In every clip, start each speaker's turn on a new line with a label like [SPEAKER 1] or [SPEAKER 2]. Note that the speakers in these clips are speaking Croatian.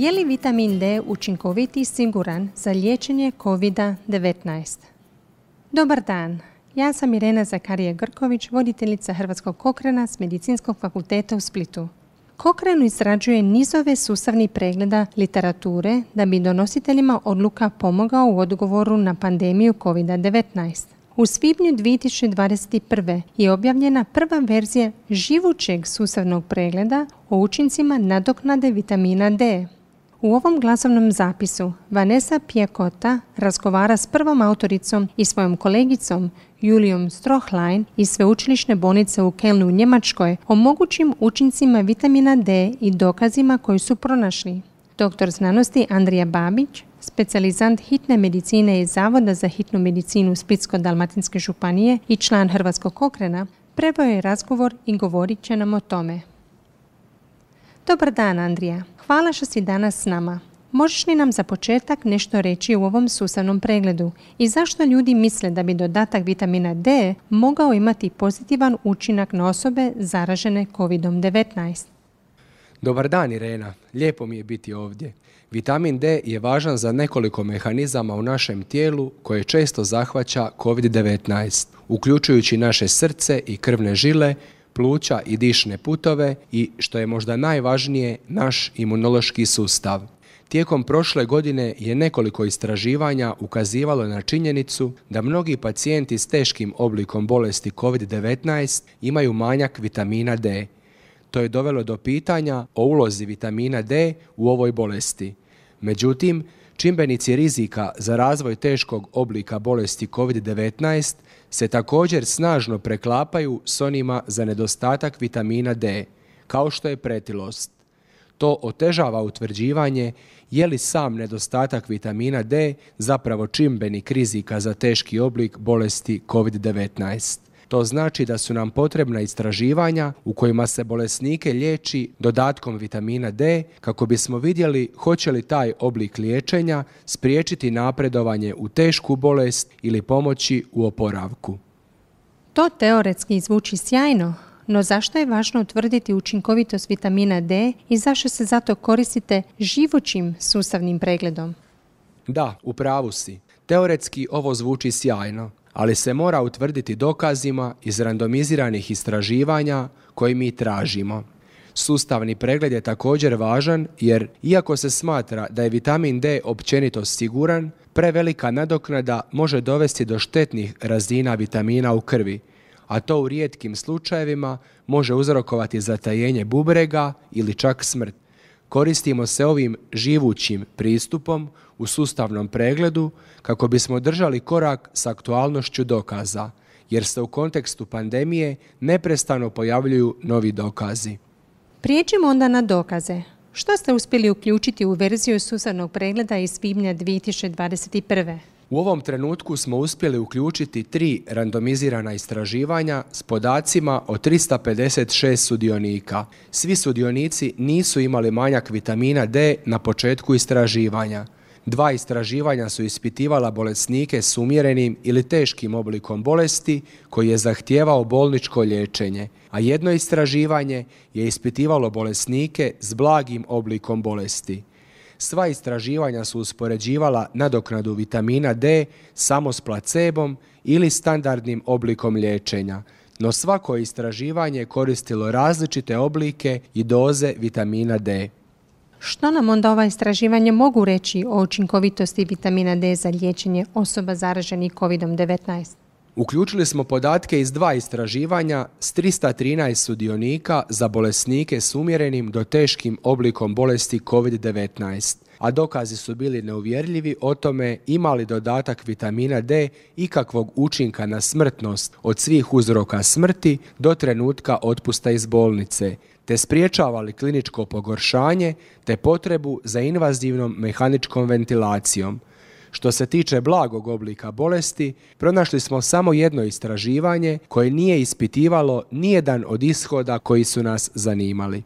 [SPEAKER 1] Je li vitamin D učinkovit i siguran za liječenje COVID-19? Dobar dan, ja sam Irena Zakarije Grković, voditeljica Hrvatskog kokrena s Medicinskog fakulteta u Splitu. Kokren izrađuje nizove sustavnih pregleda literature da bi donositeljima odluka pomogao u odgovoru na pandemiju COVID-19. U svibnju 2021. je objavljena prva verzija živućeg sustavnog pregleda o učincima nadoknade vitamina D. U ovom glasovnom zapisu Vanessa Pijekota razgovara s prvom autoricom i svojom kolegicom Julijom Strohlein iz Sveučilišne bolnice u Kelnu u Njemačkoj o mogućim učincima vitamina D i dokazima koji su pronašli. Doktor znanosti Andrija Babić, specijalizant hitne medicine iz Zavoda za hitnu medicinu Splitsko-Dalmatinske županije i član Hrvatskog okrena, prebao je razgovor i govorit će nam o tome. Dobar dan, Andrija. Hvala što si danas s nama. Možeš li nam za početak nešto reći u ovom sustavnom pregledu i zašto ljudi misle da bi dodatak vitamina D mogao imati pozitivan učinak na osobe zaražene COVID-19?
[SPEAKER 2] Dobar dan Irena, lijepo mi je biti ovdje. Vitamin D je važan za nekoliko mehanizama u našem tijelu koje često zahvaća COVID-19, uključujući naše srce i krvne žile, pluća i dišne putove i, što je možda najvažnije, naš imunološki sustav. Tijekom prošle godine je nekoliko istraživanja ukazivalo na činjenicu da mnogi pacijenti s teškim oblikom bolesti COVID-19 imaju manjak vitamina D. To je dovelo do pitanja o ulozi vitamina D u ovoj bolesti. Međutim, čimbenici rizika za razvoj teškog oblika bolesti COVID-19 se također snažno preklapaju s onima za nedostatak vitamina D, kao što je pretilost. To otežava utvrđivanje je li sam nedostatak vitamina D zapravo čimbenik rizika za teški oblik bolesti COVID-19. To znači da su nam potrebna istraživanja u kojima se bolesnike liječi dodatkom vitamina D kako bismo vidjeli hoće li taj oblik liječenja spriječiti napredovanje u tešku bolest ili pomoći u oporavku.
[SPEAKER 1] To teoretski zvuči sjajno, no zašto je važno utvrditi učinkovitost vitamina D i zašto se zato koristite živućim sustavnim pregledom?
[SPEAKER 2] Da, u pravu si. Teoretski ovo zvuči sjajno, ali se mora utvrditi dokazima iz randomiziranih istraživanja koje mi tražimo. Sustavni pregled je također važan jer, iako se smatra da je vitamin D općenito siguran, prevelika nadoknada može dovesti do štetnih razina vitamina u krvi, a to u rijetkim slučajevima može uzrokovati zatajenje bubrega ili čak smrt. Koristimo se ovim živućim pristupom u sustavnom pregledu kako bismo držali korak s aktualnošću dokaza, jer se u kontekstu pandemije neprestano pojavljuju novi dokazi.
[SPEAKER 1] Prijeđimo onda na dokaze. Što ste uspjeli uključiti u verziju sustavnog pregleda iz svibnja 2021.
[SPEAKER 2] U ovom trenutku smo uspjeli uključiti tri randomizirana istraživanja s podacima o 356 sudionika. Svi sudionici nisu imali manjak vitamina D na početku istraživanja. Dva istraživanja su ispitivala bolesnike s umjerenim ili teškim oblikom bolesti koji je zahtijevao bolničko liječenje, a jedno istraživanje je ispitivalo bolesnike s blagim oblikom bolesti. Sva istraživanja su uspoređivala nadoknadu vitamina D samo s placebom ili standardnim oblikom liječenja, no svako istraživanje koristilo različite oblike i doze vitamina D.
[SPEAKER 1] Što nam onda ova istraživanja mogu reći o učinkovitosti vitamina D za liječenje osoba zaraženih COVID-19?
[SPEAKER 2] Uključili smo podatke iz dva istraživanja s 313 sudionika za bolesnike s umjerenim do teškim oblikom bolesti COVID-19, a dokazi su bili neuvjerljivi o tome ima li dodatak vitamina D ikakvog učinka na smrtnost od svih uzroka smrti do trenutka otpusta iz bolnice, te spriječava li kliničko pogoršanje te potrebu za invazivnom mehaničkom ventilacijom – što se tiče blagog oblika bolesti, pronašli smo samo jedno istraživanje koje nije ispitivalo nijedan od ishoda koji su nas zanimali.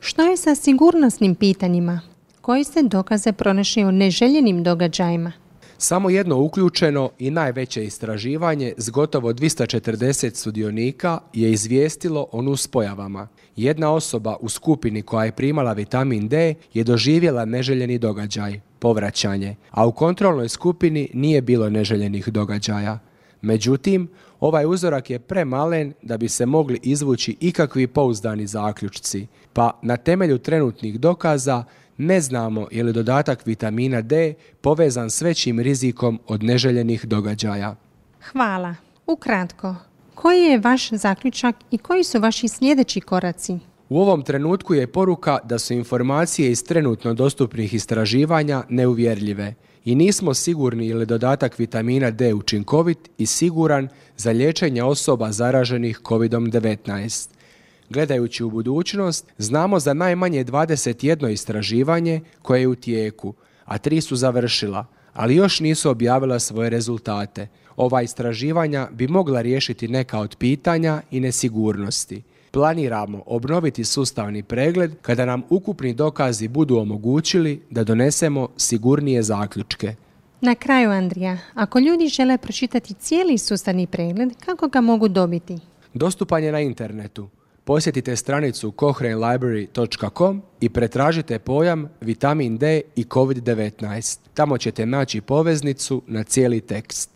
[SPEAKER 1] Što je sa sigurnosnim pitanjima? Koji ste dokaze pronašli o neželjenim događajima?
[SPEAKER 2] Samo jedno uključeno i najveće istraživanje s gotovo 240 sudionika je izvijestilo o nuspojavama. Jedna osoba u skupini koja je primala vitamin D je doživjela neželjeni događaj, povraćanje, a u kontrolnoj skupini nije bilo neželjenih događaja. Međutim, ovaj uzorak je premalen da bi se mogli izvući ikakvi pouzdani zaključci, pa na temelju trenutnih dokaza ne znamo je li dodatak vitamina D povezan s većim rizikom od neželjenih događaja.
[SPEAKER 1] Hvala. Ukratko, koji je vaš zaključak i koji su vaši sljedeći koraci?
[SPEAKER 2] U ovom trenutku je poruka da su informacije iz trenutno dostupnih istraživanja neuvjerljive i nismo sigurni je li dodatak vitamina D učinkovit i siguran za liječenje osoba zaraženih COVID-19. Gledajući u budućnost, znamo za najmanje 21 istraživanje koje je u tijeku, a tri su završila, ali još nisu objavila svoje rezultate. Ova istraživanja bi mogla riješiti neka od pitanja i nesigurnosti. Planiramo obnoviti sustavni pregled kada nam ukupni dokazi budu omogućili da donesemo sigurnije zaključke.
[SPEAKER 1] Na kraju, Andrija, ako ljudi žele pročitati cijeli sustavni pregled, kako ga mogu dobiti?
[SPEAKER 2] Dostupan je na internetu. Posjetite stranicu cochranelibrary.com i pretražite pojam vitamin D i COVID-19. Tamo ćete naći poveznicu na cijeli tekst.